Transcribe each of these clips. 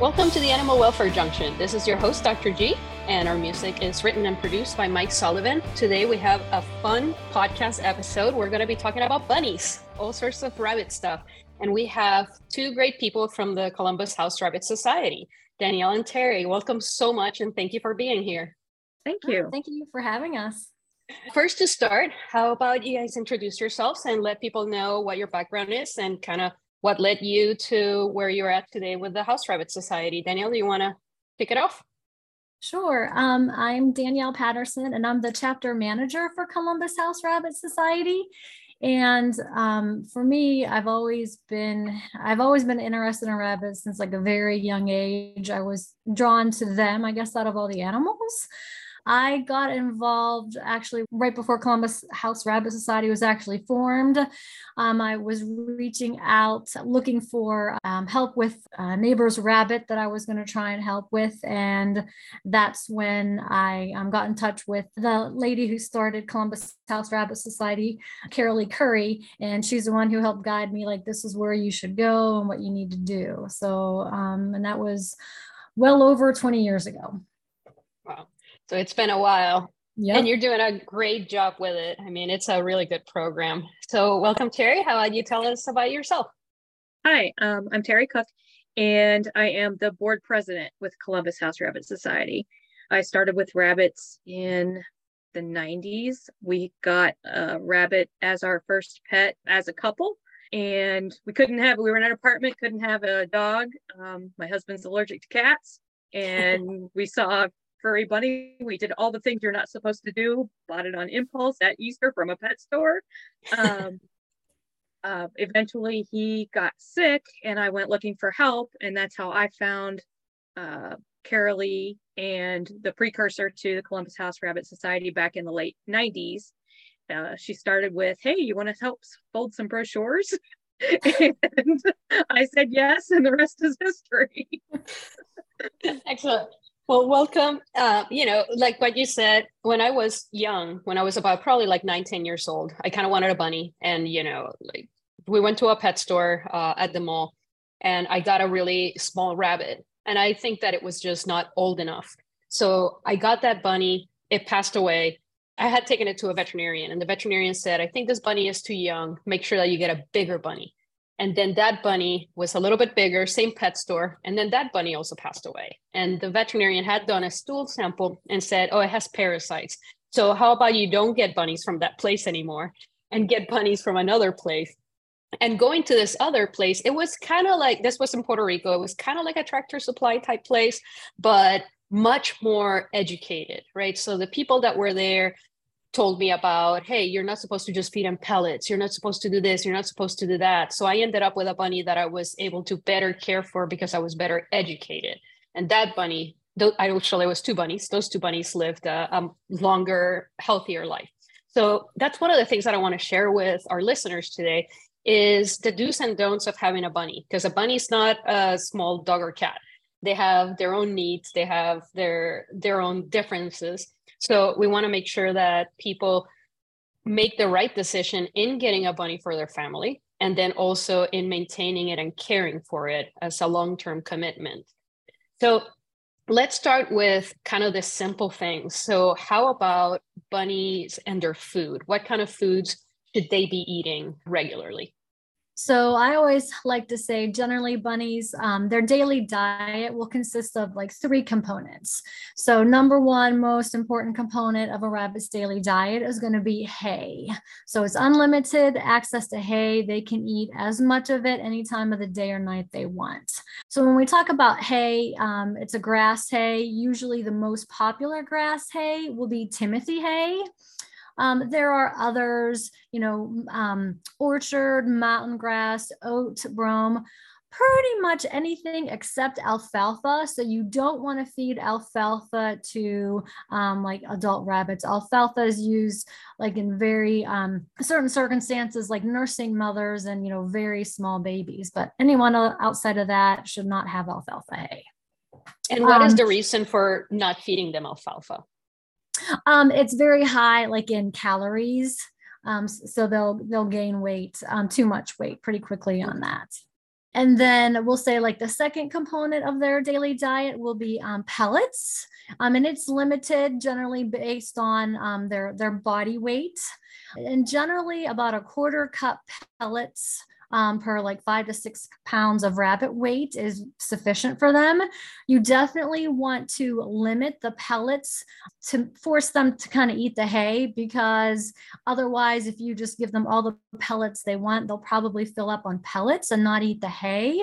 Welcome to the Animal Welfare Junction. This is your host, Dr. G, and our music is written and produced by Mike Sullivan. Today we have a fun podcast episode. We're going to be talking about bunnies, all sorts of rabbit stuff. And we have two great people from the Columbus House Rabbit Society, Danielle and Terri. Welcome so much and thank you for being here. Thank you. Thank you for having us. First, to start, how about you guys introduce yourselves and let people know what your background is and kind of what led you to where you're at today with the House Rabbit Society. Danielle, do you want to kick it off? Sure. Um, I'm Danielle Patterson, and I'm the chapter manager for Columbus House Rabbit Society. And um, for me, I've always been I've always been interested in rabbits since like a very young age. I was drawn to them, I guess, out of all the animals. I got involved actually right before Columbus House Rabbit Society was actually formed. Um, I was reaching out looking for um, help with a neighbor's rabbit that I was going to try and help with. And that's when I um, got in touch with the lady who started Columbus House Rabbit Society, Carolee Curry. And she's the one who helped guide me, like, this is where you should go and what you need to do. So, um, and that was well over 20 years ago. Wow. So it's been a while. Yeah. And you're doing a great job with it. I mean, it's a really good program. So welcome, Terri. How about you tell us about yourself? Hi, um, I'm Terri Cook, and I am the board president with Columbus House Rabbit Society. I started with rabbits in the 90s. We got a rabbit as our first pet as a couple, and we couldn't have, we were in an apartment, couldn't have a dog. Um, my husband's allergic to cats, and we saw furry bunny. We did all the things you're not supposed to do. Bought it on impulse at Easter from a pet store. Um, uh, eventually, he got sick, and I went looking for help, and that's how I found uh, Carolee and the precursor to the Columbus House Rabbit Society back in the late 90s. Uh, she started with, "Hey, you want to help fold some brochures?" and I said yes, and the rest is history. Excellent. Well, welcome. Uh, you know, like what you said, when I was young, when I was about probably like nine, 10 years old, I kind of wanted a bunny. And, you know, like we went to a pet store uh, at the mall and I got a really small rabbit. And I think that it was just not old enough. So I got that bunny. It passed away. I had taken it to a veterinarian, and the veterinarian said, I think this bunny is too young. Make sure that you get a bigger bunny. And then that bunny was a little bit bigger, same pet store. And then that bunny also passed away. And the veterinarian had done a stool sample and said, oh, it has parasites. So how about you don't get bunnies from that place anymore and get bunnies from another place? And going to this other place, it was kind of like this was in Puerto Rico. It was kind of like a tractor supply type place, but much more educated, right? So the people that were there told me about hey you're not supposed to just feed them pellets. You're not supposed to do this. You're not supposed to do that. So i ended up with a bunny that i was able to better care for because i was better educated. And that bunny i actually was two bunnies. Those two bunnies lived a, a longer healthier life. So that's one of the things that i want to share with our listeners today is the do's and don'ts of having a bunny because a bunny is not a small dog or cat. They have their own needs. They have their their own differences so we want to make sure that people make the right decision in getting a bunny for their family and then also in maintaining it and caring for it as a long-term commitment. So let's start with kind of the simple things. So how about bunnies and their food? What kind of foods should they be eating regularly? So I always like to say, generally, bunnies, um, their daily diet will consist of like three components. So number one, most important component of a rabbit's daily diet is going to be hay. So it's unlimited access to hay. They can eat as much of it any time of the day or night they want. So when we talk about hay, um, it's a grass hay. Usually the most popular grass hay will be Timothy hay. Um, there are others, you know, um, orchard, mountain grass, oat, brome, pretty much anything except alfalfa. So you don't want to feed alfalfa to um, like adult rabbits. Alfalfa is used like in very um, certain circumstances, like nursing mothers and you know very small babies. But anyone outside of that should not have alfalfa hay. And what um, is the reason for not feeding them alfalfa? Um, it's very high, like in calories. Um, so they'll they'll gain weight, um, too much weight pretty quickly on that. And then we'll say like the second component of their daily diet will be um, pellets. Um, and it's limited generally based on um, their, their body weight. And generally about a quarter cup pellets um, per like five to six pounds of rabbit weight is sufficient for them. You definitely want to limit the pellets to force them to kind of eat the hay because otherwise, if you just give them all the pellets they want, they'll probably fill up on pellets and not eat the hay.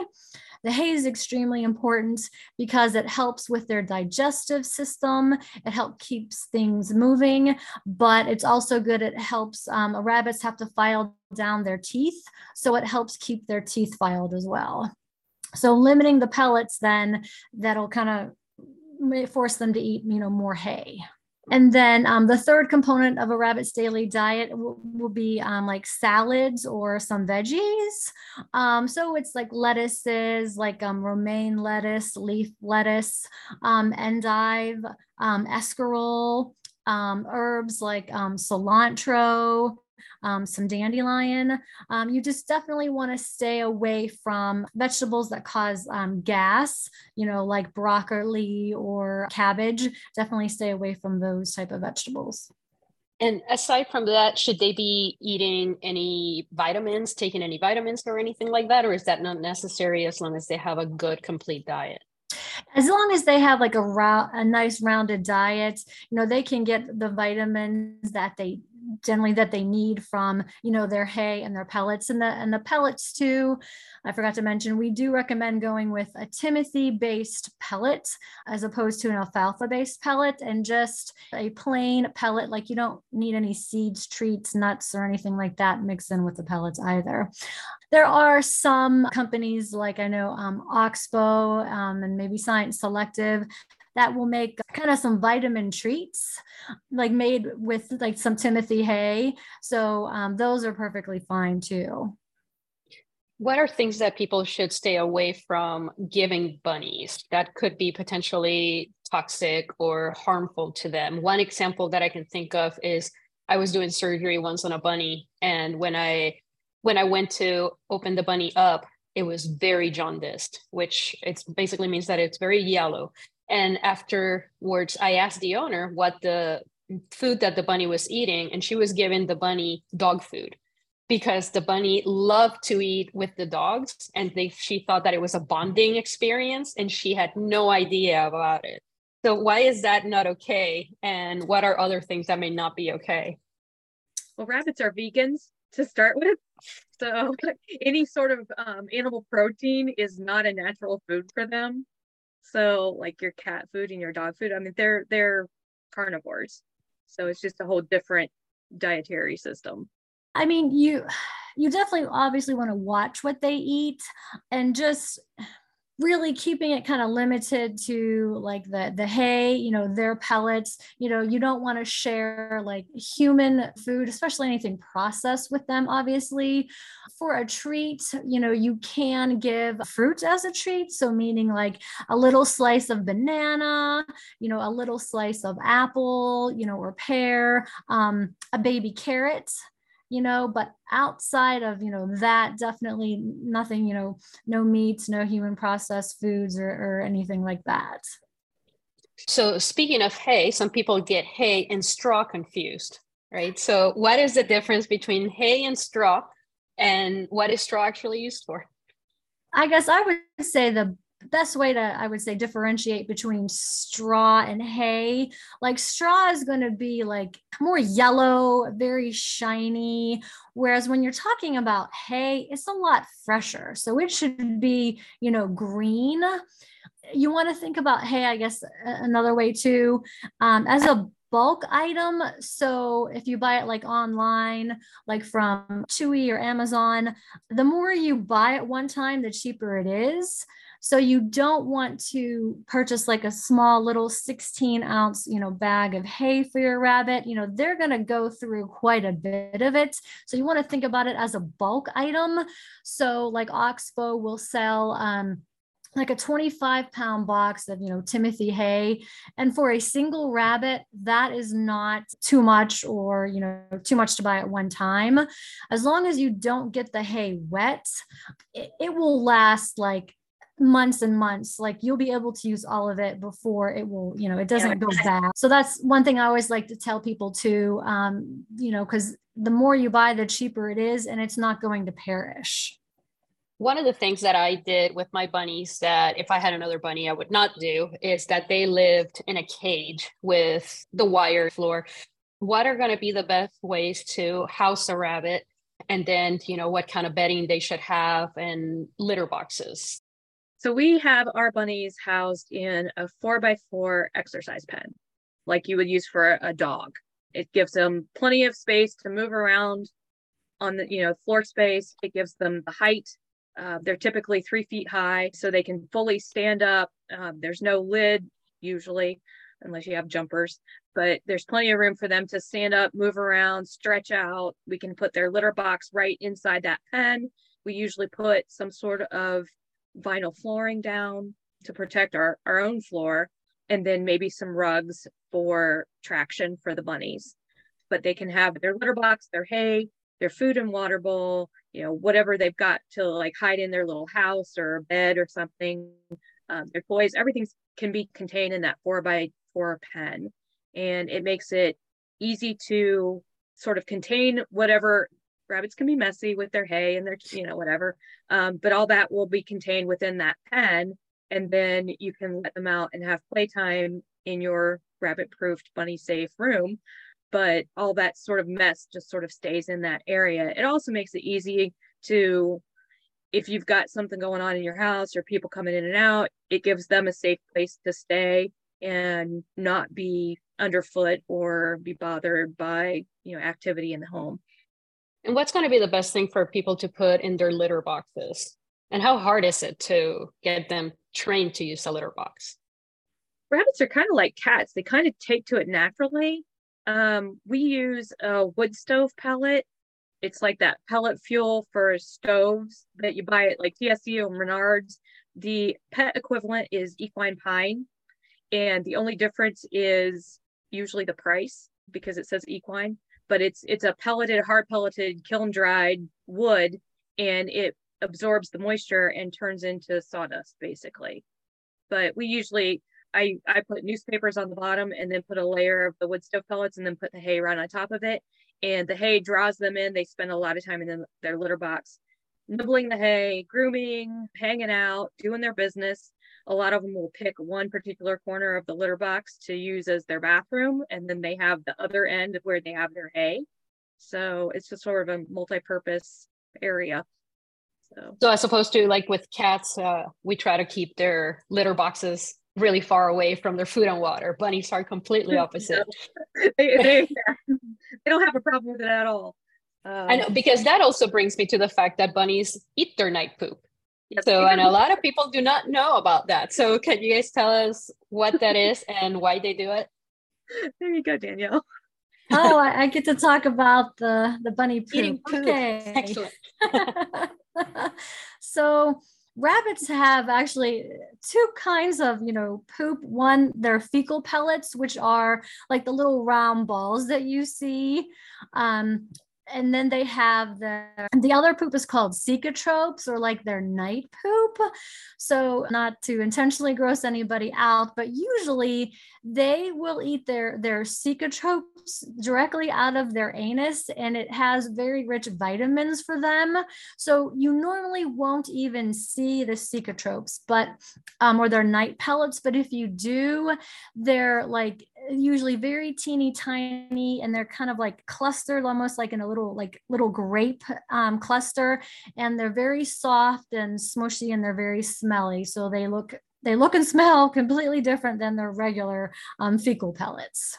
The hay is extremely important because it helps with their digestive system. It helps keeps things moving, but it's also good. It helps um, rabbits have to file down their teeth, so it helps keep their teeth filed as well. So limiting the pellets, then that'll kind of force them to eat, you know, more hay. And then um, the third component of a rabbit's daily diet will, will be um, like salads or some veggies. Um, so it's like lettuces, like um, romaine lettuce, leaf lettuce, um, endive, um, escarole, herbs like cilantro, um, some dandelion. Um, you just definitely want to stay away from vegetables that cause um, gas, you know, like broccoli or cabbage. Definitely stay away from those type of vegetables. And aside from that, should they be eating any vitamins, taking any vitamins or anything like that? Or is that not necessary as long as they have a good, complete diet? as long as they have like a, ra- a nice rounded diet you know they can get the vitamins that they generally that they need from you know their hay and their pellets and the and the pellets too. I forgot to mention we do recommend going with a timothy based pellet as opposed to an alfalfa based pellet and just a plain pellet. Like you don't need any seeds treats nuts or anything like that mixed in with the pellets either. There are some companies like i know um, oxbow um, and maybe science selective that will make kind of some vitamin treats like made with like some timothy hay. So um, those are perfectly fine too. What are things that people should stay away from giving bunnies that could be potentially toxic or harmful to them? One example that i can think of is i was doing surgery once on a bunny and when i when i went to open the bunny up it was very jaundiced which it basically means that it's very yellow and afterwards, I asked the owner what the food that the bunny was eating, and she was giving the bunny dog food because the bunny loved to eat with the dogs and they, she thought that it was a bonding experience and she had no idea about it. So why is that not okay? And what are other things that may not be okay? Well, rabbits are vegans to start with. So any sort of um, animal protein is not a natural food for them. So like your cat food and your dog food, I mean they're they're carnivores. So it's just a whole different dietary system. I mean, you you definitely obviously want to watch what they eat and just really keeping it kind of limited to like the the hay you know their pellets. You know you don't want to share like human food especially anything processed with them obviously. For a treat you know you can give fruit as a treat so meaning like a little slice of banana you know a little slice of apple you know or pear um, a baby carrot you know but outside of you know that definitely nothing you know no meats no human processed foods or, or anything like that. So speaking of hay some people get hay and straw confused right? So what is the difference between hay and straw and what is straw actually used for? I guess i would say the best way to i would say differentiate between straw and hay like straw is going to be like more yellow very shiny whereas when you're talking about hay it's a lot fresher so it should be you know green you want to think about hay i guess another way too um, as a bulk item. So if you buy it like online, like from Chewy or Amazon, the more you buy at one time, the cheaper it is. So you don't want to purchase like a small little 16 ounce, you know, bag of hay for your rabbit. You know, they're going to go through quite a bit of it. So you want to think about it as a bulk item. So like Oxbow will sell, um, like a 25 pound box of you know timothy hay and for a single rabbit that is not too much or you know too much to buy at one time as long as you don't get the hay wet it, it will last like months and months like you'll be able to use all of it before it will you know it doesn't go bad so that's one thing i always like to tell people too um you know because the more you buy the cheaper it is and it's not going to perish one of the things that I did with my bunnies that if I had another bunny, I would not do is that they lived in a cage with the wire floor. What are going to be the best ways to house a rabbit? And then, you know, what kind of bedding they should have and litter boxes. So we have our bunnies housed in a four by four exercise pen, like you would use for a dog. It gives them plenty of space to move around on the, you know, floor space. It gives them the height uh, they're typically three feet high, so they can fully stand up. Um, there's no lid usually, unless you have jumpers, but there's plenty of room for them to stand up, move around, stretch out. We can put their litter box right inside that pen. We usually put some sort of vinyl flooring down to protect our, our own floor, and then maybe some rugs for traction for the bunnies. But they can have their litter box, their hay, their food and water bowl, you know, whatever they've got to like hide in their little house or bed or something, um, their toys, everything can be contained in that four by four pen. And it makes it easy to sort of contain whatever rabbits can be messy with their hay and their, you know, whatever. Um, but all that will be contained within that pen. And then you can let them out and have playtime in your rabbit proofed bunny safe room but all that sort of mess just sort of stays in that area. It also makes it easy to, if you've got something going on in your house or people coming in and out, it gives them a safe place to stay and not be underfoot or be bothered by, you know, activity in the home. And what's going to be the best thing for people to put in their litter boxes? And how hard is it to get them trained to use a litter box? Rabbits are kind of like cats. They kind of take to it naturally. Um, we use a wood stove pellet. It's like that pellet fuel for stoves that you buy at like TSC or Menards. The pet equivalent is equine pine. And the only difference is usually the price because it says equine, but it's it's a pelleted, hard pelleted, kiln dried wood, and it absorbs the moisture and turns into sawdust basically. But we usually I, I put newspapers on the bottom and then put a layer of the wood stove pellets and then put the hay right on top of it. And the hay draws them in. They spend a lot of time in the, their litter box, nibbling the hay, grooming, hanging out, doing their business. A lot of them will pick one particular corner of the litter box to use as their bathroom. And then they have the other end where they have their hay. So it's just sort of a multi-purpose area. So. so as opposed to like with cats, uh, we try to keep their litter boxes really far away from their food and water. Bunnies are completely opposite. they, they, they, don't have a problem with it at all. Um, I know because that also brings me to the fact that bunnies eat their night poop. Yes, so and a lot of people do not know about that. So can you guys tell us what that is and why they do it? There you go, Danielle. oh, I, I, get to talk about the the bunny poop. Eating poop. Okay. Excellent. so rabbits have actually two kinds of you know poop one they're fecal pellets which are like the little round balls that you see um, and then they have the the other poop is called cecotropes or like their night poop. So not to intentionally gross anybody out but usually they will eat their their cecotropes directly out of their anus and it has very rich vitamins for them. So you normally won't even see the cecotropes but um, or their night pellets but if you do they're like usually very teeny tiny and they're kind of like clustered almost like in a little like little grape um, cluster and they're very soft and smushy and they're very smelly so they look they look and smell completely different than their regular um, fecal pellets.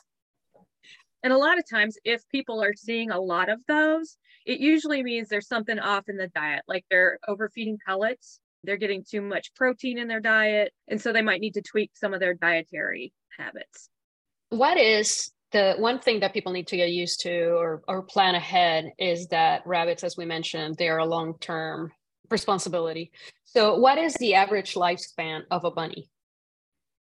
And a lot of times if people are seeing a lot of those it usually means there's something off in the diet like they're overfeeding pellets they're getting too much protein in their diet and so they might need to tweak some of their dietary habits. What is the one thing that people need to get used to or, or plan ahead is that rabbits, as we mentioned, they are a long term responsibility. So, what is the average lifespan of a bunny?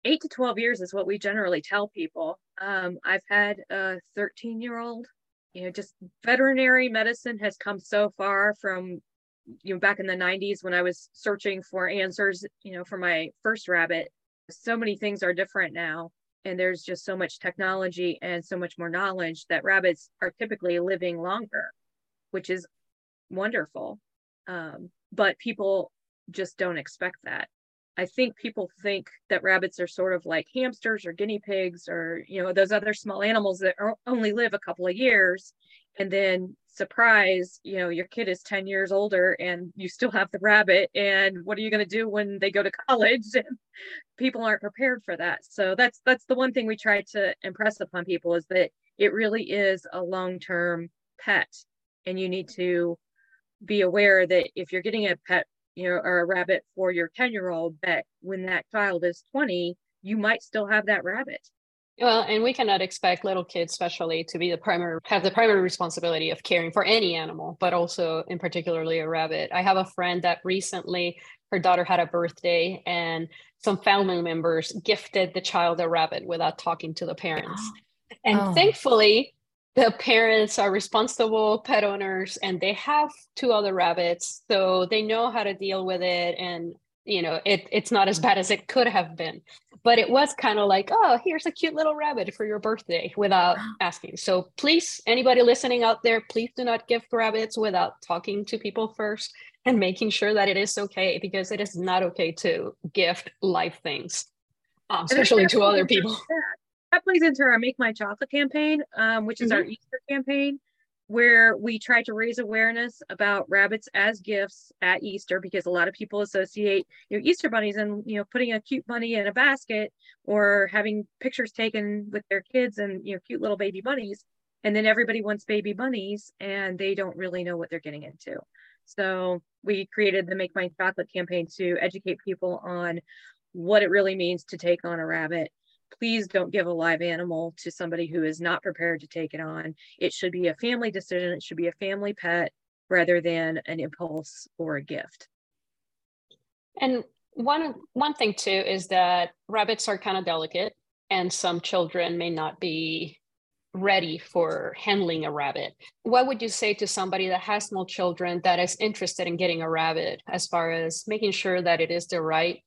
Eight to 12 years is what we generally tell people. Um, I've had a 13 year old, you know, just veterinary medicine has come so far from, you know, back in the 90s when I was searching for answers, you know, for my first rabbit. So many things are different now. And there's just so much technology and so much more knowledge that rabbits are typically living longer, which is wonderful. Um, but people just don't expect that. I think people think that rabbits are sort of like hamsters or guinea pigs or you know those other small animals that are, only live a couple of years and then surprise you know your kid is 10 years older and you still have the rabbit and what are you going to do when they go to college people aren't prepared for that so that's that's the one thing we try to impress upon people is that it really is a long-term pet and you need to be aware that if you're getting a pet, you know, or a rabbit for your 10 year old, that when that child is 20, you might still have that rabbit. Well, and we cannot expect little kids, especially, to be the primary have the primary responsibility of caring for any animal, but also in particularly a rabbit. I have a friend that recently her daughter had a birthday, and some family members gifted the child a rabbit without talking to the parents. And oh. thankfully, the parents are responsible pet owners and they have two other rabbits so they know how to deal with it and you know it, it's not as bad as it could have been. But it was kind of like oh here's a cute little rabbit for your birthday without asking. So please anybody listening out there please do not gift rabbits without talking to people first and making sure that it is okay because it is not okay to gift live things um, especially to other people that plays into our Make Mine Chocolate campaign, um, which is mm-hmm. our Easter campaign, where we try to raise awareness about rabbits as gifts at Easter because a lot of people associate you know Easter bunnies and you know putting a cute bunny in a basket or having pictures taken with their kids and you know cute little baby bunnies and then everybody wants baby bunnies and they don't really know what they're getting into. So we created the Make Mine Chocolate campaign to educate people on what it really means to take on a rabbit please don't give a live animal to somebody who is not prepared to take it on. It should be a family decision. It should be a family pet rather than an impulse or a gift. And one one thing too is that rabbits are kind of delicate and some children may not be ready for handling a rabbit. What would you say to somebody that has small children that is interested in getting a rabbit as far as making sure that it is the right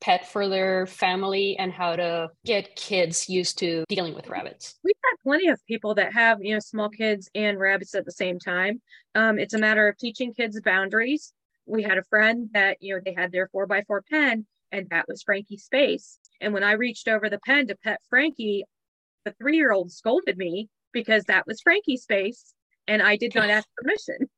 pet for their family and how to get kids used to dealing with rabbits. We've had plenty of people that have, you know, small kids and rabbits at the same time. Um, it's a matter of teaching kids boundaries. We had a friend that, you know, they had their four by four pen and that was Frankie's space. And when I reached over the pen to pet Frankie, the three year old scolded me because that was Frankie's space and I did not ask permission.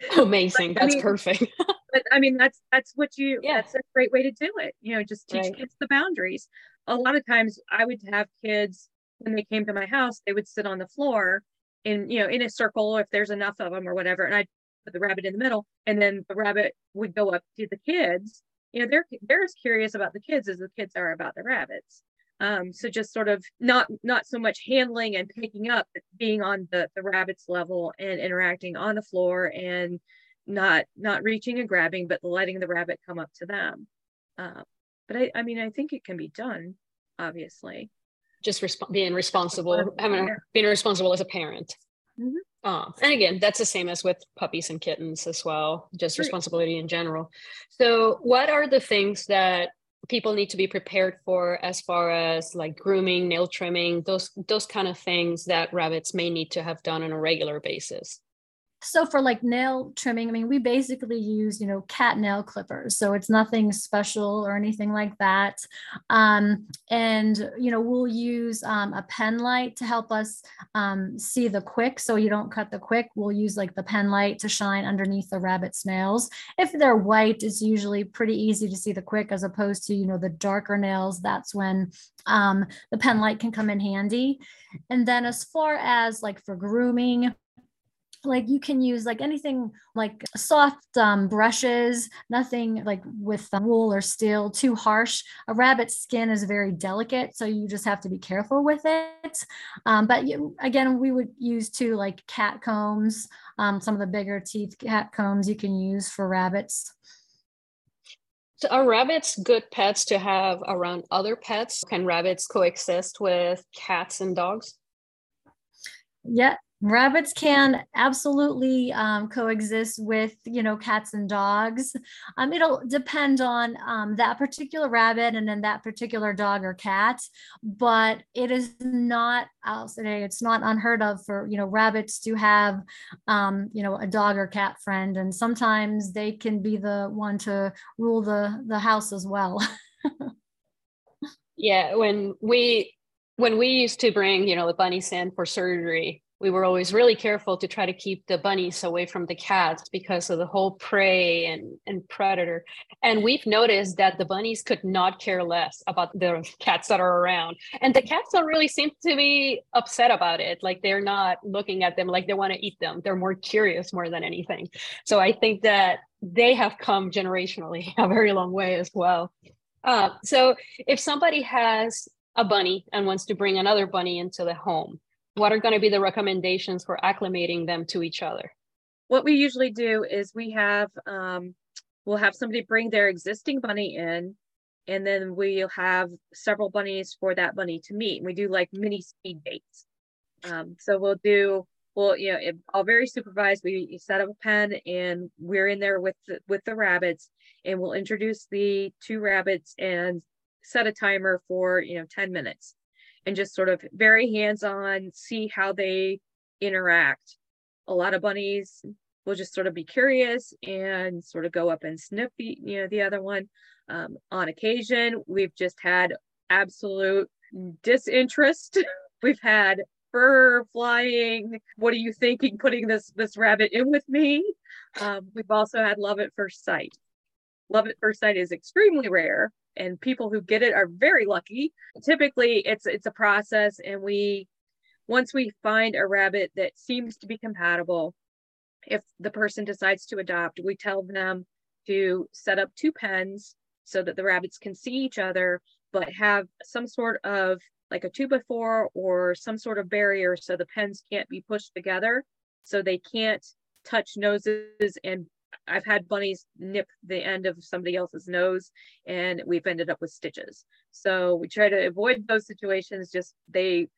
Amazing. But, that's I mean, perfect. but I mean, that's that's what you. Yeah. That's a great way to do it. You know, just teach right. kids the boundaries. A lot of times, I would have kids when they came to my house. They would sit on the floor in you know in a circle if there's enough of them or whatever, and I'd put the rabbit in the middle, and then the rabbit would go up to the kids. You know, they're they're as curious about the kids as the kids are about the rabbits. Um, so just sort of not not so much handling and picking up, but being on the the rabbit's level and interacting on the floor and not not reaching and grabbing, but letting the rabbit come up to them. Uh, but I, I mean, I think it can be done, obviously. Just resp- being responsible, having being responsible as a parent. Mm-hmm. Uh, and again, that's the same as with puppies and kittens as well, just responsibility in general. So, what are the things that people need to be prepared for as far as like grooming, nail trimming, those those kind of things that rabbits may need to have done on a regular basis? So for like nail trimming i mean we basically use you know cat nail clippers so it's nothing special or anything like that. Um, and you know we'll use um, a pen light to help us um, see the quick so you don't cut the quick. We'll use like the pen light to shine underneath the rabbit's nails. If they're white it's usually pretty easy to see the quick as opposed to you know the darker nails that's when um, the pen light can come in handy. And then as far as like for grooming like you can use like anything like soft um, brushes nothing like with wool or steel too harsh. A rabbit's skin is very delicate so you just have to be careful with it. Um, but you, again we would use too like cat combs. Um, some of the bigger teeth cat combs you can use for rabbits. So are rabbits good pets to have around other pets? Can rabbits coexist with cats and dogs? Yeah rabbits can absolutely um, coexist with you know cats and dogs. Um, it'll depend on um, that particular rabbit and then that particular dog or cat but it is not i'll say it's not unheard of for you know rabbits to have um, you know a dog or cat friend and sometimes they can be the one to rule the the house as well. Yeah when we when we used to bring you know the bunnies in for surgery we were always really careful to try to keep the bunnies away from the cats because of the whole prey and, and predator. And we've noticed that the bunnies could not care less about the cats that are around. And the cats don't really seem to be upset about it. Like they're not looking at them like they want to eat them. They're more curious more than anything. So I think that they have come generationally a very long way as well. Uh, so if somebody has a bunny and wants to bring another bunny into the home, what are going to be the recommendations for acclimating them to each other? What we usually do is we have um, we'll have somebody bring their existing bunny in, and then we'll have several bunnies for that bunny to meet. And we do like mini speed dates. Um, so we'll do well, you know, it, all very supervised. We set up a pen and we're in there with the, with the rabbits, and we'll introduce the two rabbits and set a timer for you know 10 minutes and just sort of very hands-on, see how they interact. A lot of bunnies will just sort of be curious and sort of go up and sniff the, you know, the other one. Um, on occasion, we've just had absolute disinterest. we've had fur flying. What are you thinking putting this this rabbit in with me? Um, we've also had love at first sight. Love at first sight is extremely rare, and people who get it are very lucky. Typically, it's it's a process, and we once we find a rabbit that seems to be compatible, if the person decides to adopt, we tell them to set up two pens so that the rabbits can see each other, but have some sort of like a two by four or some sort of barrier so the pens can't be pushed together so they can't touch noses and I've had bunnies nip the end of somebody else's nose and we've ended up with stitches. So we try to avoid those situations. Just they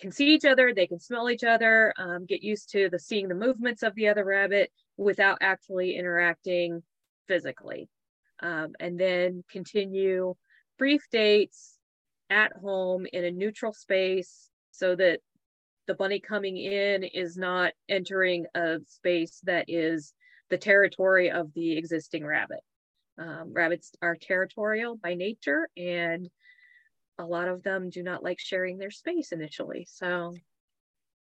can see each other, they can smell each other, um, get used to the seeing the movements of the other rabbit without actually interacting physically. Um, and then continue brief dates at home in a neutral space so that the bunny coming in is not entering a space that is the territory of the existing rabbit. Um, rabbits are territorial by nature, and a lot of them do not like sharing their space initially. So,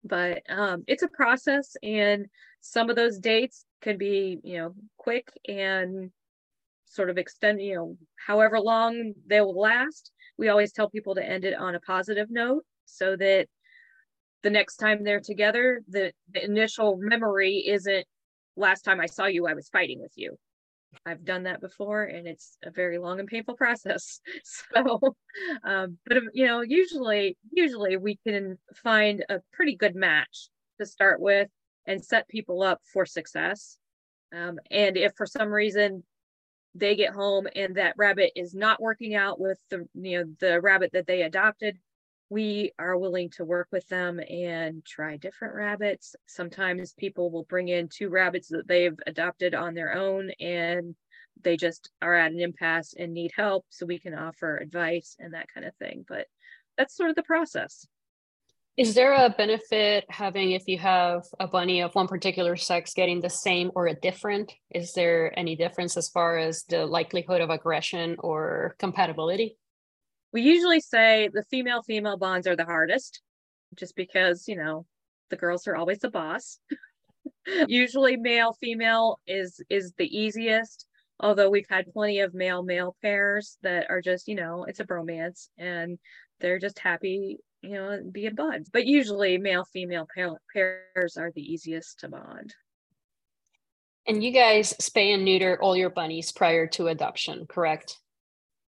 but um, it's a process, and some of those dates can be, you know, quick and sort of extend, you know, however long they will last. We always tell people to end it on a positive note so that the next time they're together, the, the initial memory isn't last time I saw you, I was fighting with you. I've done that before and it's a very long and painful process. So, um, but you know, usually, usually we can find a pretty good match to start with and set people up for success. Um, and if for some reason they get home and that rabbit is not working out with the, you know, the rabbit that they adopted, we are willing to work with them and try different rabbits. Sometimes people will bring in two rabbits that they've adopted on their own and they just are at an impasse and need help. So we can offer advice and that kind of thing. But that's sort of the process. Is there a benefit having, if you have a bunny of one particular sex, getting the same or a different? Is there any difference as far as the likelihood of aggression or compatibility? We usually say the female female bonds are the hardest just because you know the girls are always the boss usually male female is is the easiest although we've had plenty of male male pairs that are just you know it's a bromance and they're just happy you know, be a bud. But usually male female pairs are the easiest to bond. And you guys spay and neuter all your bunnies prior to adoption, correct?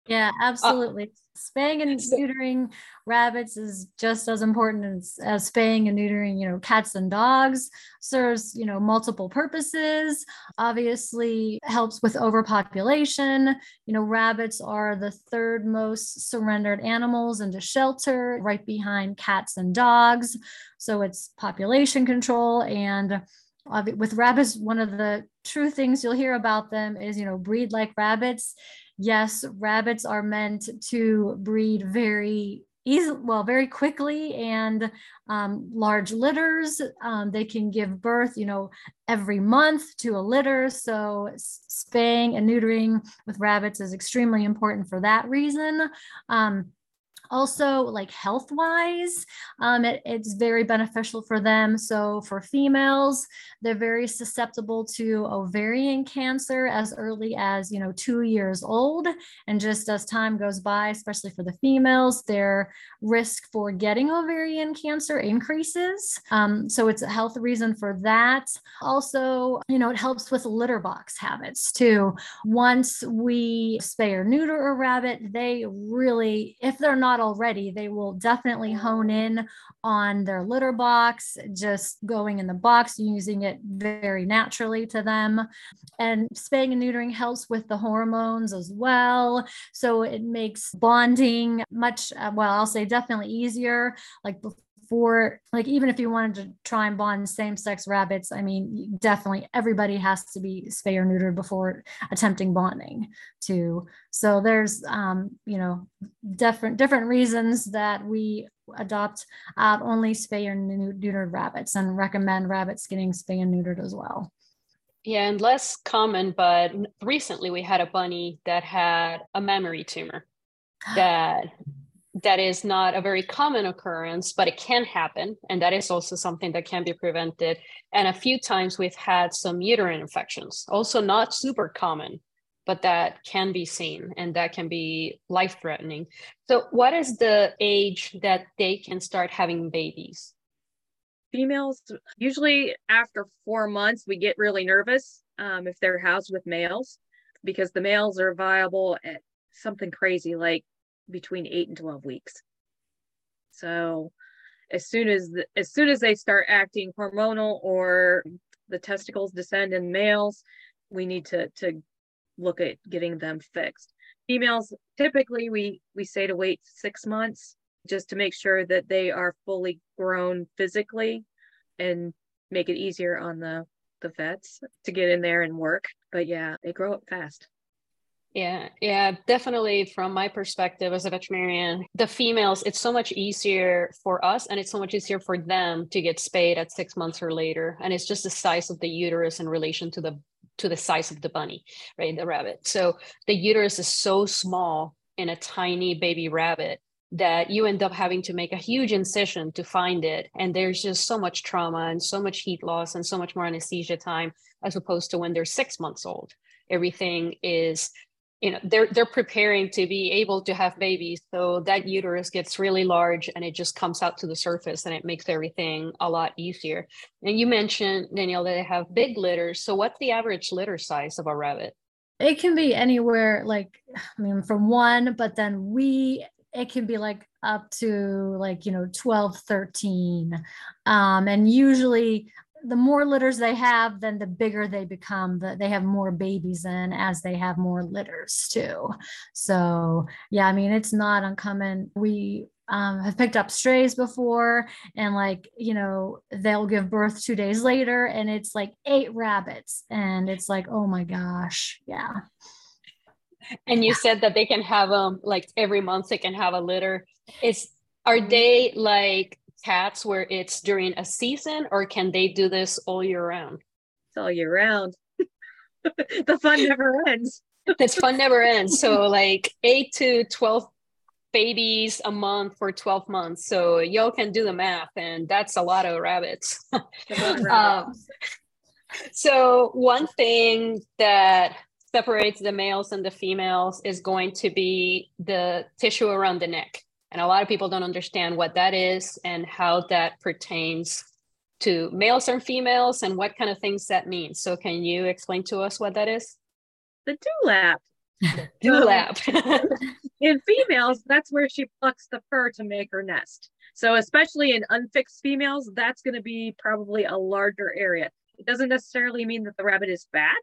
Yeah, uh, absolutely. Uh, spaying and neutering rabbits is just as important as, as spaying and neutering, you know, cats and dogs. Serves, you know, multiple purposes. Obviously, helps with overpopulation. You know, rabbits are the third most surrendered animals into shelter, right behind cats and dogs. So it's population control and with rabbits one of the true things you'll hear about them is you know breed like rabbits yes, rabbits are meant to breed very easy, well, very quickly and um, large litters. Um, they can give birth, you know, every month to a litter. So spaying and neutering with rabbits is extremely important for that reason. Um, also like health wise um, it, it's very beneficial for them. So for females they're very susceptible to ovarian cancer as early as you know two years old. And just as time goes by especially for the females their risk for getting ovarian cancer increases. Um, so it's a health reason for that. Also you know it helps with litter box habits too. Once we spay or neuter a rabbit they really if they're not already, they will definitely hone in on their litter box, just going in the box, using it very naturally to them. And spaying and neutering helps with the hormones as well. So it makes bonding much, uh, well, I'll say definitely easier. Like for like even if you wanted to try and bond same sex rabbits i mean definitely everybody has to be spay or neutered before attempting bonding too. So there's um you know different different reasons that we adopt out only spay or neutered rabbits and recommend rabbits getting spay and neutered as well. Yeah, and less common, but recently we had a bunny that had a mammary tumor that that is not a very common occurrence, but it can happen. And that is also something that can be prevented. And a few times we've had some uterine infections, also not super common, but that can be seen and that can be life threatening. So, what is the age that they can start having babies? Females, usually after four months, we get really nervous um, if they're housed with males because the males are viable at something crazy like between eight and 12 weeks. So as soon as the, as soon as they start acting hormonal or the testicles descend in males, we need to to look at getting them fixed. Females typically we we say to wait six months just to make sure that they are fully grown physically and make it easier on the the vets to get in there and work. But yeah, they grow up fast. Yeah, yeah, definitely. From my perspective as a veterinarian, the females, it's so much easier for us and it's so much easier for them to get spayed at six months or later. And it's just the size of the uterus in relation to the to the size of the bunny, right? The rabbit. So the uterus is so small in a tiny baby rabbit that you end up having to make a huge incision to find it. And there's just so much trauma and so much heat loss and so much more anesthesia time as opposed to when they're six months old. Everything is you know they're they're preparing to be able to have babies. So that uterus gets really large and it just comes out to the surface and it makes everything a lot easier. And you mentioned danielle that they have big litters. So what's the average litter size of a rabbit? It can be anywhere like i mean from one but then we it can be like up to like you know 12 13 um, and usually the more litters they have, then the bigger they become. That they have more babies in as they have more litters too. So yeah, I mean it's not uncommon. We um, have picked up strays before, and like you know they'll give birth two days later, and it's like eight rabbits, and it's like oh my gosh, yeah. And you said that they can have them um, like every month. They can have a litter. Is are mm-hmm. they like cats where it's during a season or can they do this all year round? It's all year round. the fun never ends. This fun never ends. So like eight to 12 babies a month for 12 months. So y'all can do the math and that's a lot of rabbits. um, so one thing that separates the males and the females is going to be the tissue around the neck And a lot of people don't understand what that is and how that pertains to males and females and what kind of things that means. So, can you explain to us what that is? The dewlap. Dewlap. in females, that's where she plucks the fur to make her nest. So, especially in unfixed females, that's going to be probably a larger area. It doesn't necessarily mean that the rabbit is fat.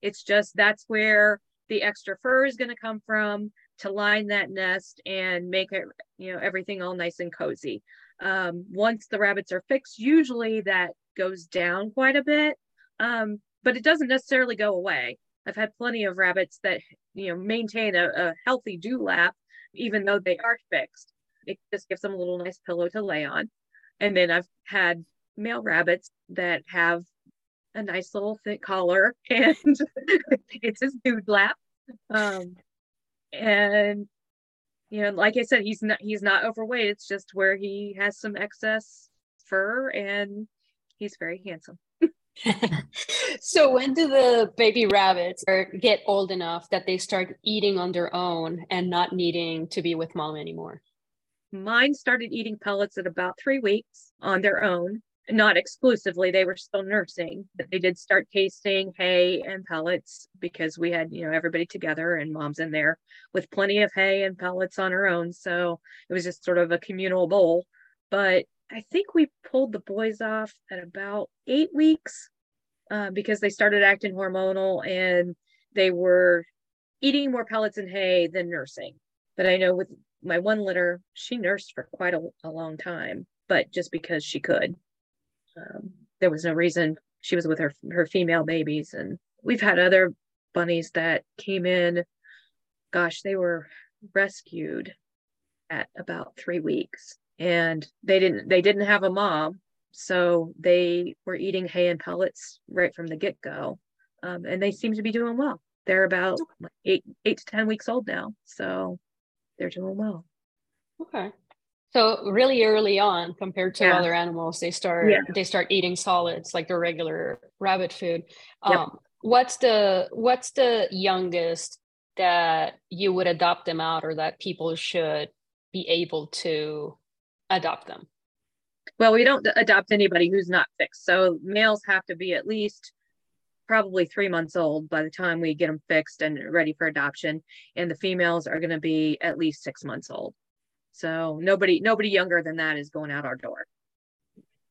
It's just that's where the extra fur is going to come from to line that nest and make it, you know, everything all nice and cozy. Um, once the rabbits are fixed, usually that goes down quite a bit, um, but it doesn't necessarily go away. I've had plenty of rabbits that, you know, maintain a, a healthy dewlap, even though they are fixed. It just gives them a little nice pillow to lay on. And then I've had male rabbits that have a nice little thick collar and it's his dewlap. Um, and you know, like I said, he's not he's not overweight. It's just where he has some excess fur and he's very handsome. so when do the baby rabbits get old enough that they start eating on their own and not needing to be with mom anymore? Mine started eating pellets at about three weeks on their own not exclusively they were still nursing but they did start tasting hay and pellets because we had you know everybody together and mom's in there with plenty of hay and pellets on her own. So it was just sort of a communal bowl. But i think we pulled the boys off at about eight weeks uh, because they started acting hormonal and they were eating more pellets and hay than nursing. But i know with my one litter she nursed for quite a, a long time but just because she could um, there was no reason she was with her her female babies. And we've had other bunnies that came in. Gosh they were rescued at about three weeks. And they didn't they didn't have a mom. So they were eating hay and pellets right from the get-go. Um, and they seem to be doing well. They're about eight eight to ten weeks old now. So they're doing well. Okay so really early on, compared to yeah. other animals, they start yeah. they start eating solids like the regular rabbit food. Yep. Um, what's the what's the youngest that you would adopt them out, or that people should be able to adopt them? Well, we don't adopt anybody who's not fixed. So males have to be at least probably three months old by the time we get them fixed and ready for adoption, and the females are going to be at least six months old. So nobody nobody younger than that is going out our door.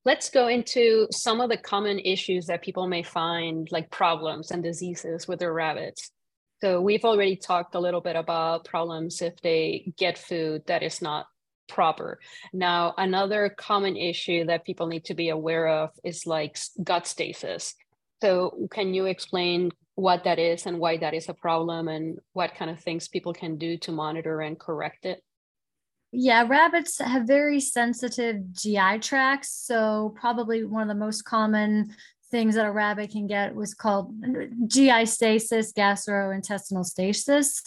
Let's go into some of the common issues that people may find like problems and diseases with their rabbits. So we've already talked a little bit about problems if they get food that is not proper. Now, another common issue that people need to be aware of is like gut stasis. So, can you explain what that is and why that is a problem and what kind of things people can do to monitor and correct it? Yeah, rabbits have very sensitive GI tracts. So, probably one of the most common things that a rabbit can get was called GI stasis, gastrointestinal stasis.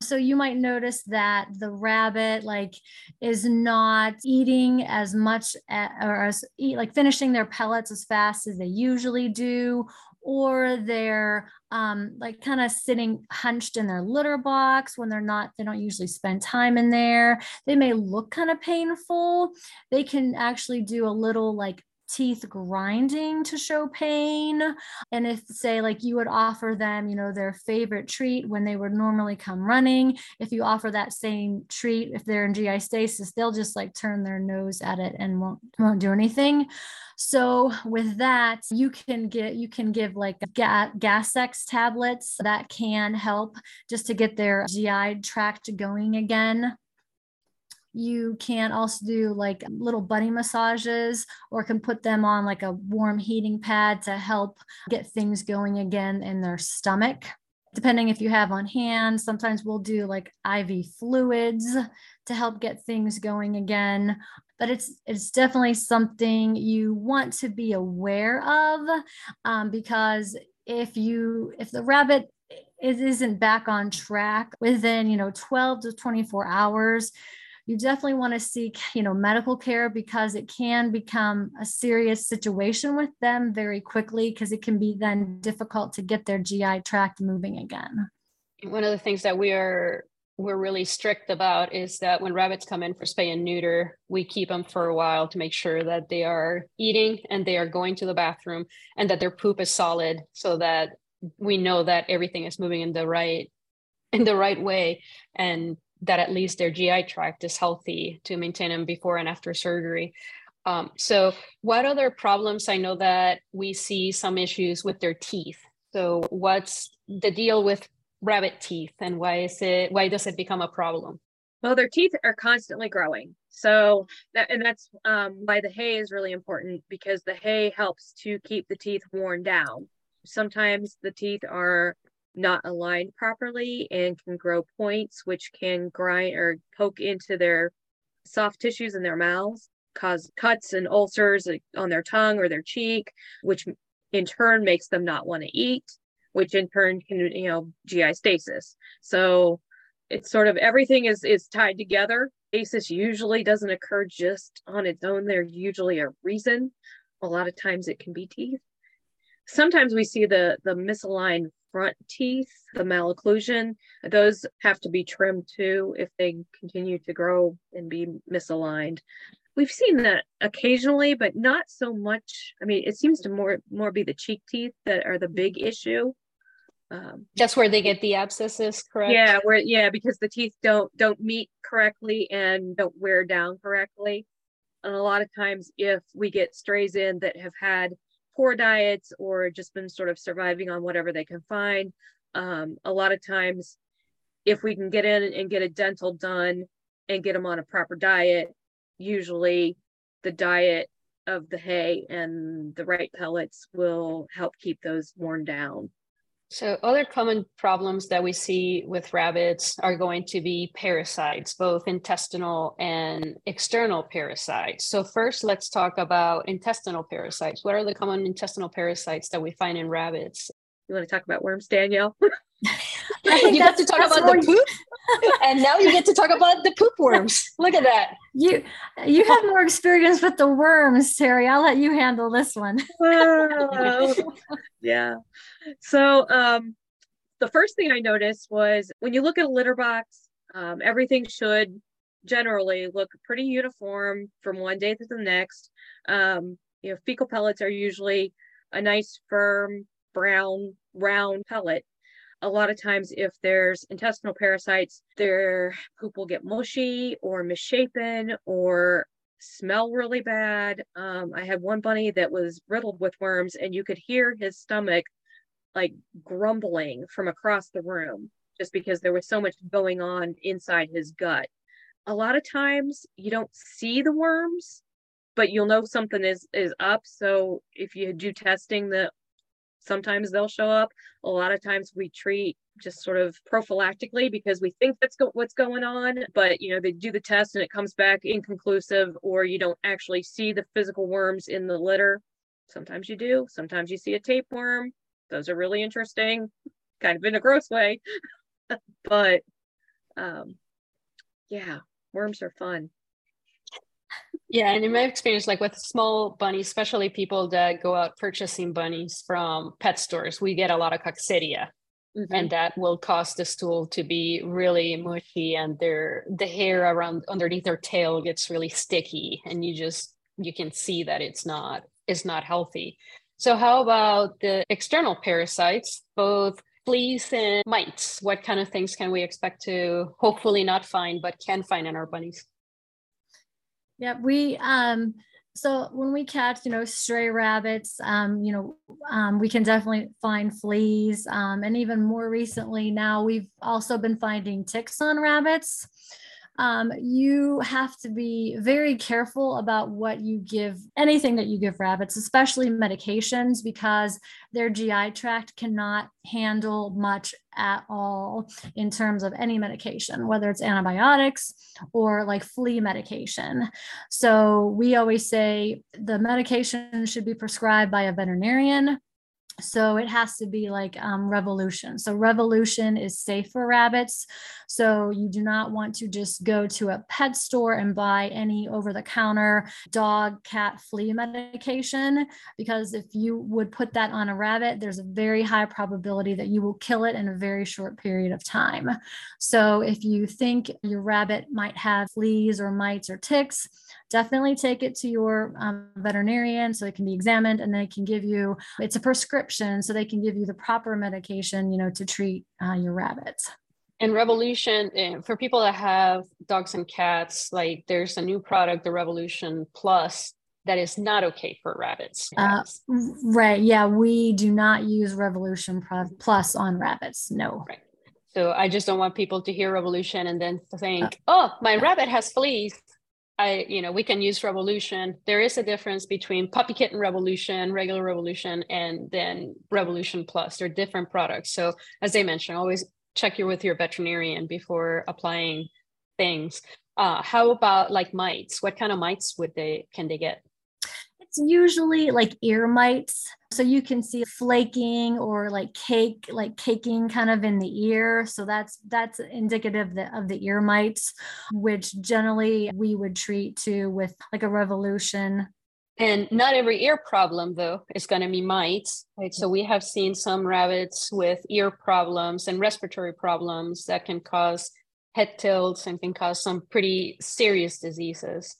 So you might notice that the rabbit like is not eating as much or as eat like finishing their pellets as fast as they usually do or they're um, like kind of sitting hunched in their litter box when they're not, they don't usually spend time in there. They may look kind of painful. They can actually do a little like teeth grinding to show pain. And if, say, like you would offer them, you know, their favorite treat when they would normally come running, if you offer that same treat, if they're in GI stasis, they'll just like turn their nose at it and won't, won't do anything. So with that, you can get you can give like ga- Gas-X tablets that can help just to get their GI tract going again. You can also do like little bunny massages or can put them on like a warm heating pad to help get things going again in their stomach. Depending if you have on hand, sometimes we'll do like IV fluids to help get things going again. But it's it's definitely something you want to be aware of um, because if you if the rabbit it isn't back on track within you know 12 to 24 hours you definitely want to seek you know medical care because it can become a serious situation with them very quickly because it can be then difficult to get their gi tract moving again. One of the things that we are we're really strict about is that when rabbits come in for spay and neuter, we keep them for a while to make sure that they are eating and they are going to the bathroom and that their poop is solid so that we know that everything is moving in the right in the right way. And that at least their GI tract is healthy to maintain them before and after surgery. Um, so what other problems? I know that we see some issues with their teeth. So what's the deal with rabbit teeth and why is it why does it become a problem? Well, their teeth are constantly growing. So that and that's um, why the hay is really important because the hay helps to keep the teeth worn down. Sometimes the teeth are not aligned properly and can grow points, which can grind or poke into their soft tissues in their mouths, cause cuts and ulcers on their tongue or their cheek, which in turn makes them not want to eat, which in turn can, you know, GI stasis. So it's sort of everything is is tied together. Stasis usually doesn't occur just on its own. There's usually a reason. A lot of times it can be teeth. Sometimes we see the the misaligned front teeth, the malocclusion, those have to be trimmed too if they continue to grow and be misaligned. We've seen that occasionally, but not so much. I mean, it seems to more more be the cheek teeth that are the big issue. Um, That's where they get the abscesses, correct? Yeah, where yeah, because the teeth don't don't meet correctly and don't wear down correctly. And a lot of times, if we get strays in that have had poor diets or just been sort of surviving on whatever they can find. Um, a lot of times, if we can get in and get a dental done and get them on a proper diet, usually the diet of the hay and the right pellets will help keep those worn down. So, other common problems that we see with rabbits are going to be parasites, both intestinal and external parasites. So, first, let's talk about intestinal parasites. What are the common intestinal parasites that we find in rabbits? You want to talk about worms, Danielle? you got to talk about the poop, and now you get to talk about the poop worms. Look at that. You you have more experience with the worms, Terri. I'll let you handle this one. yeah. So um, the first thing I noticed was when you look at a litter box, um, everything should generally look pretty uniform from one day to the next. Um, you know, fecal pellets are usually a nice firm brown round pellet a lot of times if there's intestinal parasites their poop will get mushy or misshapen or smell really bad. Um, i had one bunny that was riddled with worms and you could hear his stomach like grumbling from across the room just because there was so much going on inside his gut. A lot of times you don't see the worms but you'll know something is is up. So if you do testing the sometimes they'll show up. A lot of times we treat just sort of prophylactically because we think that's go- what's going on but you know they do the test and it comes back inconclusive or you don't actually see the physical worms in the litter. Sometimes you do sometimes you see a tapeworm those are really interesting kind of in a gross way but um yeah worms are fun yeah, and in my experience, like with small bunnies, especially people that go out purchasing bunnies from pet stores, we get a lot of coccidia. Mm-hmm. And that will cause the stool to be really mushy and their the hair around underneath their tail gets really sticky and you just you can see that it's not it's not healthy. So how about the external parasites, both fleas and mites? What kind of things can we expect to hopefully not find but can find in our bunnies? Yeah, we um so when we catch, you know, stray rabbits, um, you know, um, we can definitely find fleas. Um, and even more recently now, we've also been finding ticks on rabbits um, you have to be very careful about what you give, anything that you give rabbits, especially medications, because their GI tract cannot handle much at all in terms of any medication, whether it's antibiotics or like flea medication. So we always say the medication should be prescribed by a veterinarian So it has to be like um, Revolution. So Revolution is safe for rabbits. So you do not want to just go to a pet store and buy any over the counter dog, cat, flea medication, because if you would put that on a rabbit, there's a very high probability that you will kill it in a very short period of time. So if you think your rabbit might have fleas or mites or ticks, definitely take it to your um, veterinarian so it can be examined and they can give you it's a prescription so they can give you the proper medication you know to treat uh, your rabbits. And revolution eh, for people that have dogs and cats like there's a new product the revolution plus that is not okay for rabbits. Uh, right yeah we do not use revolution plus on rabbits no. Right. So I just don't want people to hear revolution and then think, uh, oh, my rabbit has fleas. I, you know, we can use Revolution. There is a difference between Puppy Kitten Revolution, regular Revolution, and then Revolution Plus. They're different products. So, as they mentioned, always check with your veterinarian before applying things. Uh, how about like mites? What kind of mites would they can they get? It's usually like ear mites. So you can see flaking or like cake, like caking kind of in the ear. So that's that's indicative of the, of the ear mites, which generally we would treat too with like a revolution. And not every ear problem though is going to be mites, right? So we have seen some rabbits with ear problems and respiratory problems that can cause head tilts and can cause some pretty serious diseases.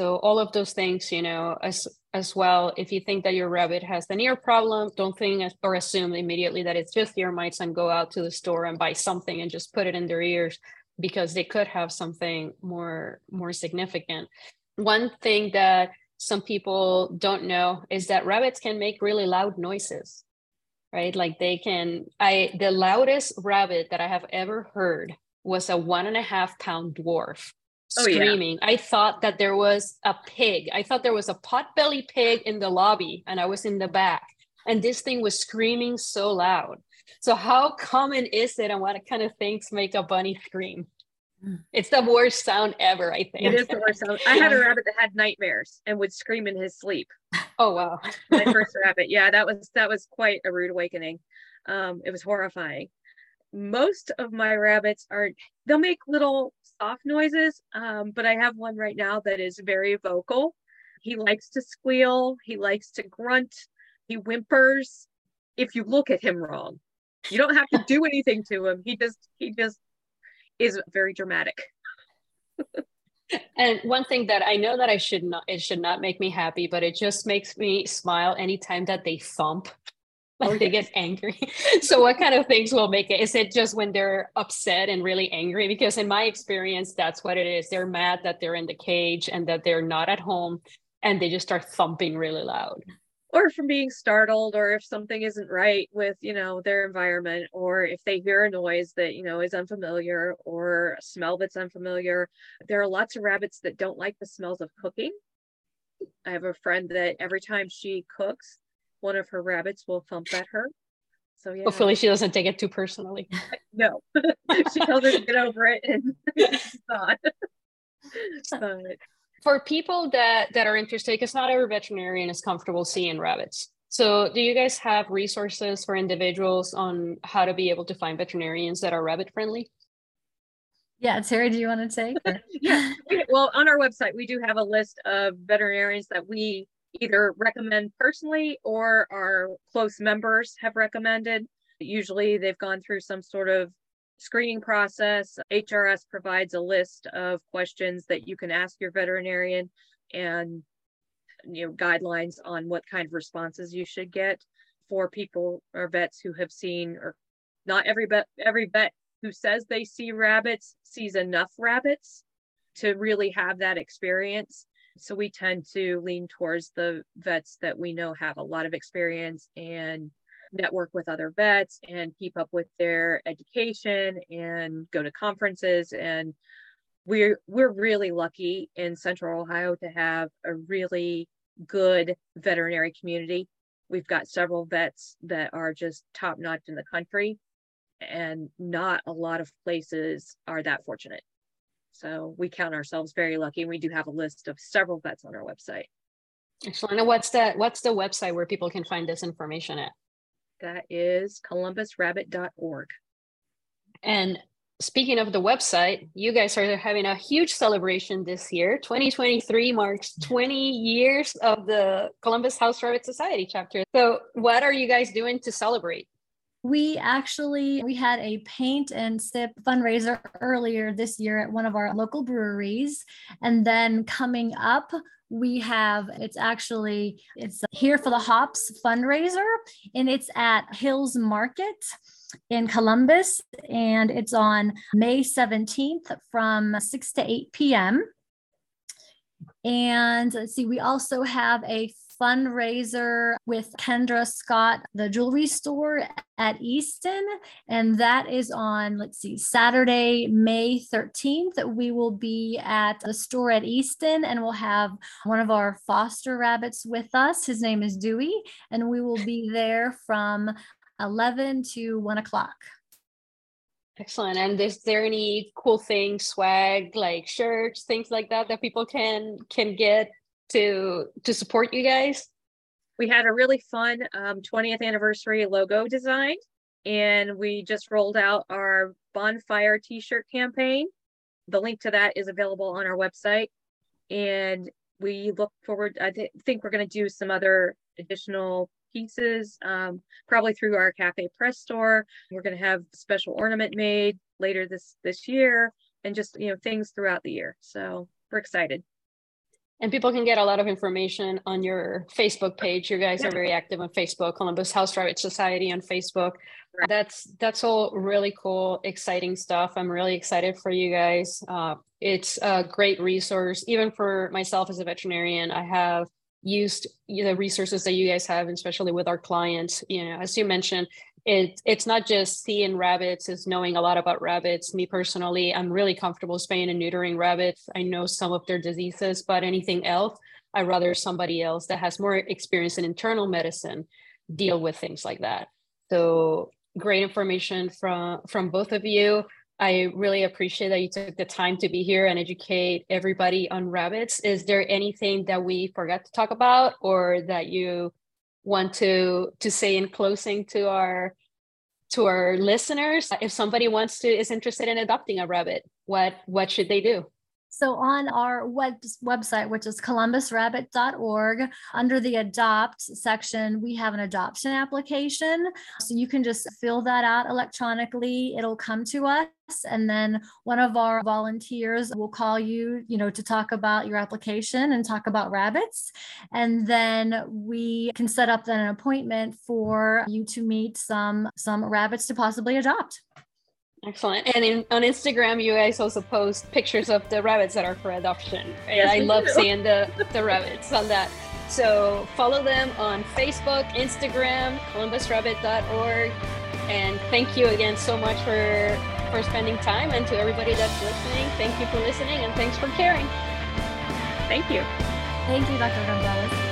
So all of those things, you know, as as well, if you think that your rabbit has an ear problem, don't think or assume immediately that it's just ear mites and go out to the store and buy something and just put it in their ears because they could have something more more significant. One thing that some people don't know is that rabbits can make really loud noises right like they can i the loudest rabbit that i have ever heard was a one and a half pound dwarf screaming. Oh, yeah. I thought that there was a pig. I thought there was a potbelly pig in the lobby and I was in the back. And this thing was screaming so loud. So how common is it and what kind of things make a bunny scream? Mm. It's the worst sound ever, I think. It is the worst sound. I had a rabbit that had nightmares and would scream in his sleep. Oh wow. My first rabbit. Yeah, that was that was quite a rude awakening. Um, it was horrifying most of my rabbits are they'll make little soft noises um, but i have one right now that is very vocal. He likes to squeal he likes to grunt he whimpers. If you look at him wrong you don't have to do anything to him. He just he just is very dramatic. And one thing that i know that i should not it should not make me happy but it just makes me smile anytime that they thump like they get angry. so what kind of things will make it? Is it just when they're upset and really angry? Because in my experience, that's what it is. They're mad that they're in the cage and that they're not at home and they just start thumping really loud. Or from being startled, or if something isn't right with, you know, their environment, or if they hear a noise that, you know, is unfamiliar or a smell that's unfamiliar. There are lots of rabbits that don't like the smells of cooking. I have a friend that every time she cooks, one of her rabbits will thump at her. So yeah. Hopefully she doesn't take it too personally. no. she tells her to get over it and it's not. but for people that that are interested, because not every veterinarian is comfortable seeing rabbits. So do you guys have resources for individuals on how to be able to find veterinarians that are rabbit friendly? Yeah, Terri, do you want to take? yeah. Well, on our website, we do have a list of veterinarians that we either recommend personally or our close members have recommended. Usually they've gone through some sort of screening process. HRS provides a list of questions that you can ask your veterinarian and you know guidelines on what kind of responses you should get for people or vets who have seen or not every vet every vet who says they see rabbits sees enough rabbits to really have that experience so we tend to lean towards the vets that we know have a lot of experience and network with other vets and keep up with their education and go to conferences. And we're we're really lucky in central ohio to have a really good veterinary community. We've got several vets that are just top notch in the country and not a lot of places are that fortunate so we count ourselves very lucky. And We do have a list of several vets on our website. Excellent. And what's the what's the website where people can find this information at? That is columbusrabbit.org. And speaking of the website, you guys are having a huge celebration this year. 2023 marks 20 years of the Columbus House Rabbit Society chapter. So, what are you guys doing to celebrate? We actually we had a paint and sip fundraiser earlier this year at one of our local breweries and then coming up we have it's actually it's here for the hops fundraiser and it's at Hills Market in Columbus and it's on May 17th from 6 to 8 p.m. And let's see, we also have a fundraiser with Kendra Scott, the jewelry store at Easton. And that is on, let's see, Saturday, May 13th. We will be at the store at Easton and we'll have one of our foster rabbits with us. His name is Dewey. And we will be there from 11 to 1 o'clock. Excellent. And is there any cool things, swag, like shirts, things like that that people can can get to to support you guys? We had a really fun um, 20th anniversary logo design, and we just rolled out our bonfire T-shirt campaign. The link to that is available on our website, and we look forward. I th- think we're going to do some other additional pieces, um, probably through our cafe press store. We're going to have special ornament made later this this year, and just you know things throughout the year. So we're excited and people can get a lot of information on your Facebook page. You guys are very active on Facebook, Columbus House Rabbit Society on Facebook. Right. That's that's all really cool, exciting stuff. I'm really excited for you guys. Uh, it's a great resource, even for myself as a veterinarian. I have used the resources that you guys have, especially with our clients. You know, as you mentioned, it, it's not just seeing rabbits, it's knowing a lot about rabbits. Me personally, I'm really comfortable spaying and neutering rabbits. I know some of their diseases, but anything else, I'd rather somebody else that has more experience in internal medicine deal with things like that. So great information from from both of you. I really appreciate that you took the time to be here and educate everybody on rabbits. Is there anything that we forgot to talk about or that you want to to say in closing to our to our listeners if somebody wants to is interested in adopting a rabbit what what should they do so on our web, website, which is columbusrabbit.org, under the adopt section, we have an adoption application. So you can just fill that out electronically. It'll come to us and then one of our volunteers will call you you know to talk about your application and talk about rabbits and then we can set up then an appointment for you to meet some some rabbits to possibly adopt Excellent. And in, on Instagram, you guys also post pictures of the rabbits that are for adoption. And yes, I love do. seeing the, the rabbits on that. So follow them on Facebook, Instagram, columbusrabbit.org. And thank you again so much for for spending time and to everybody that's listening. Thank you for listening and thanks for caring. Thank you. Thank you, Dr. Gonzalez.